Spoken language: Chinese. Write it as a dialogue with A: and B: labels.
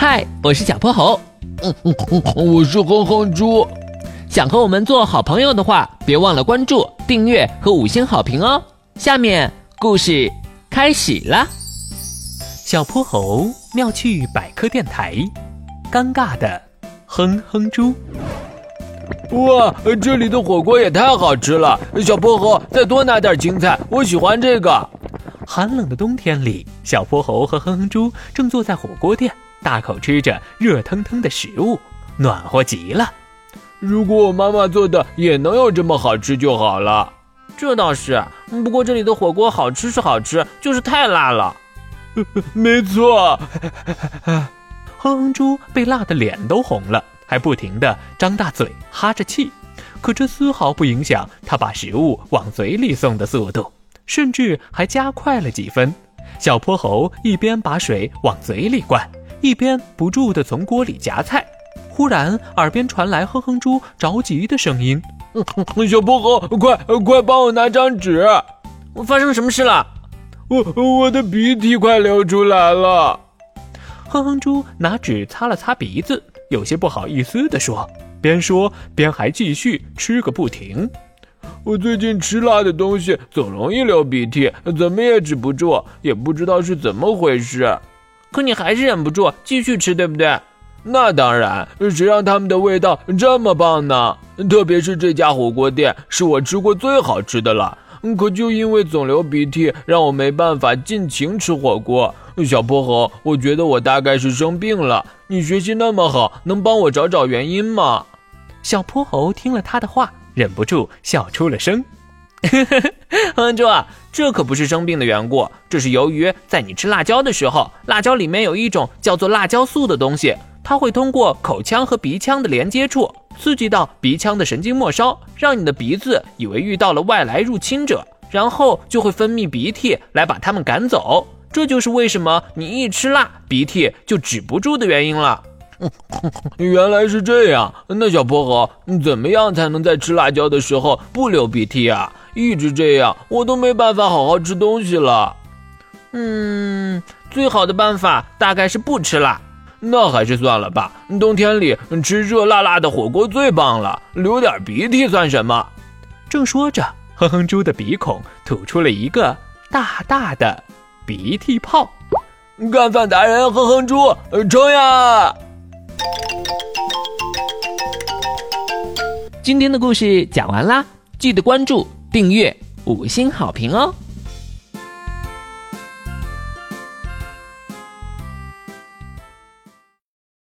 A: 嗨，我是小泼猴。
B: 嗯嗯嗯，我是哼哼猪。
A: 想和我们做好朋友的话，别忘了关注、订阅和五星好评哦。下面故事开始了。
C: 小泼猴妙趣百科电台，尴尬的哼哼猪。
B: 哇，这里的火锅也太好吃了！小泼猴，再多拿点青菜，我喜欢这个。
C: 寒冷的冬天里，小泼猴和哼哼猪正坐在火锅店，大口吃着热腾腾的食物，暖和极了。
B: 如果我妈妈做的也能有这么好吃就好了。
A: 这倒是，不过这里的火锅好吃是好吃，就是太辣了。
B: 没错，
C: 哼哼猪被辣的脸都红了，还不停的张大嘴哈着气，可这丝毫不影响他把食物往嘴里送的速度，甚至还加快了几分。小泼猴一边把水往嘴里灌，一边不住的从锅里夹菜。忽然，耳边传来哼哼猪着急的声音：“
B: 小泼猴，快快帮我拿张纸！
A: 我发生什么事了？”
B: 我我的鼻涕快流出来了，
C: 哼哼猪拿纸擦了擦鼻子，有些不好意思地说，边说边还继续吃个不停。
B: 我最近吃辣的东西总容易流鼻涕，怎么也止不住，也不知道是怎么回事。
A: 可你还是忍不住继续吃，对不对？
B: 那当然，谁让他们的味道这么棒呢？特别是这家火锅店，是我吃过最好吃的了。可就因为总流鼻涕，让我没办法尽情吃火锅。小泼猴，我觉得我大概是生病了。你学习那么好，能帮我找找原因吗？
C: 小泼猴听了他的话，忍不住笑出了声。
A: 哼猪，这可不是生病的缘故，这是由于在你吃辣椒的时候，辣椒里面有一种叫做辣椒素的东西，它会通过口腔和鼻腔的连接处。刺激到鼻腔的神经末梢，让你的鼻子以为遇到了外来入侵者，然后就会分泌鼻涕来把它们赶走。这就是为什么你一吃辣，鼻涕就止不住的原因了。
B: 原来是这样，那小泼猴，怎么样才能在吃辣椒的时候不流鼻涕啊？一直这样，我都没办法好好吃东西了。
A: 嗯，最好的办法大概是不吃辣。
B: 那还是算了吧。冬天里吃热辣辣的火锅最棒了，流点鼻涕算什么？
C: 正说着，哼哼猪的鼻孔吐出了一个大大的鼻涕泡。
B: 干饭达人哼哼猪，冲呀！
A: 今天的故事讲完啦，记得关注、订阅、五星好评哦。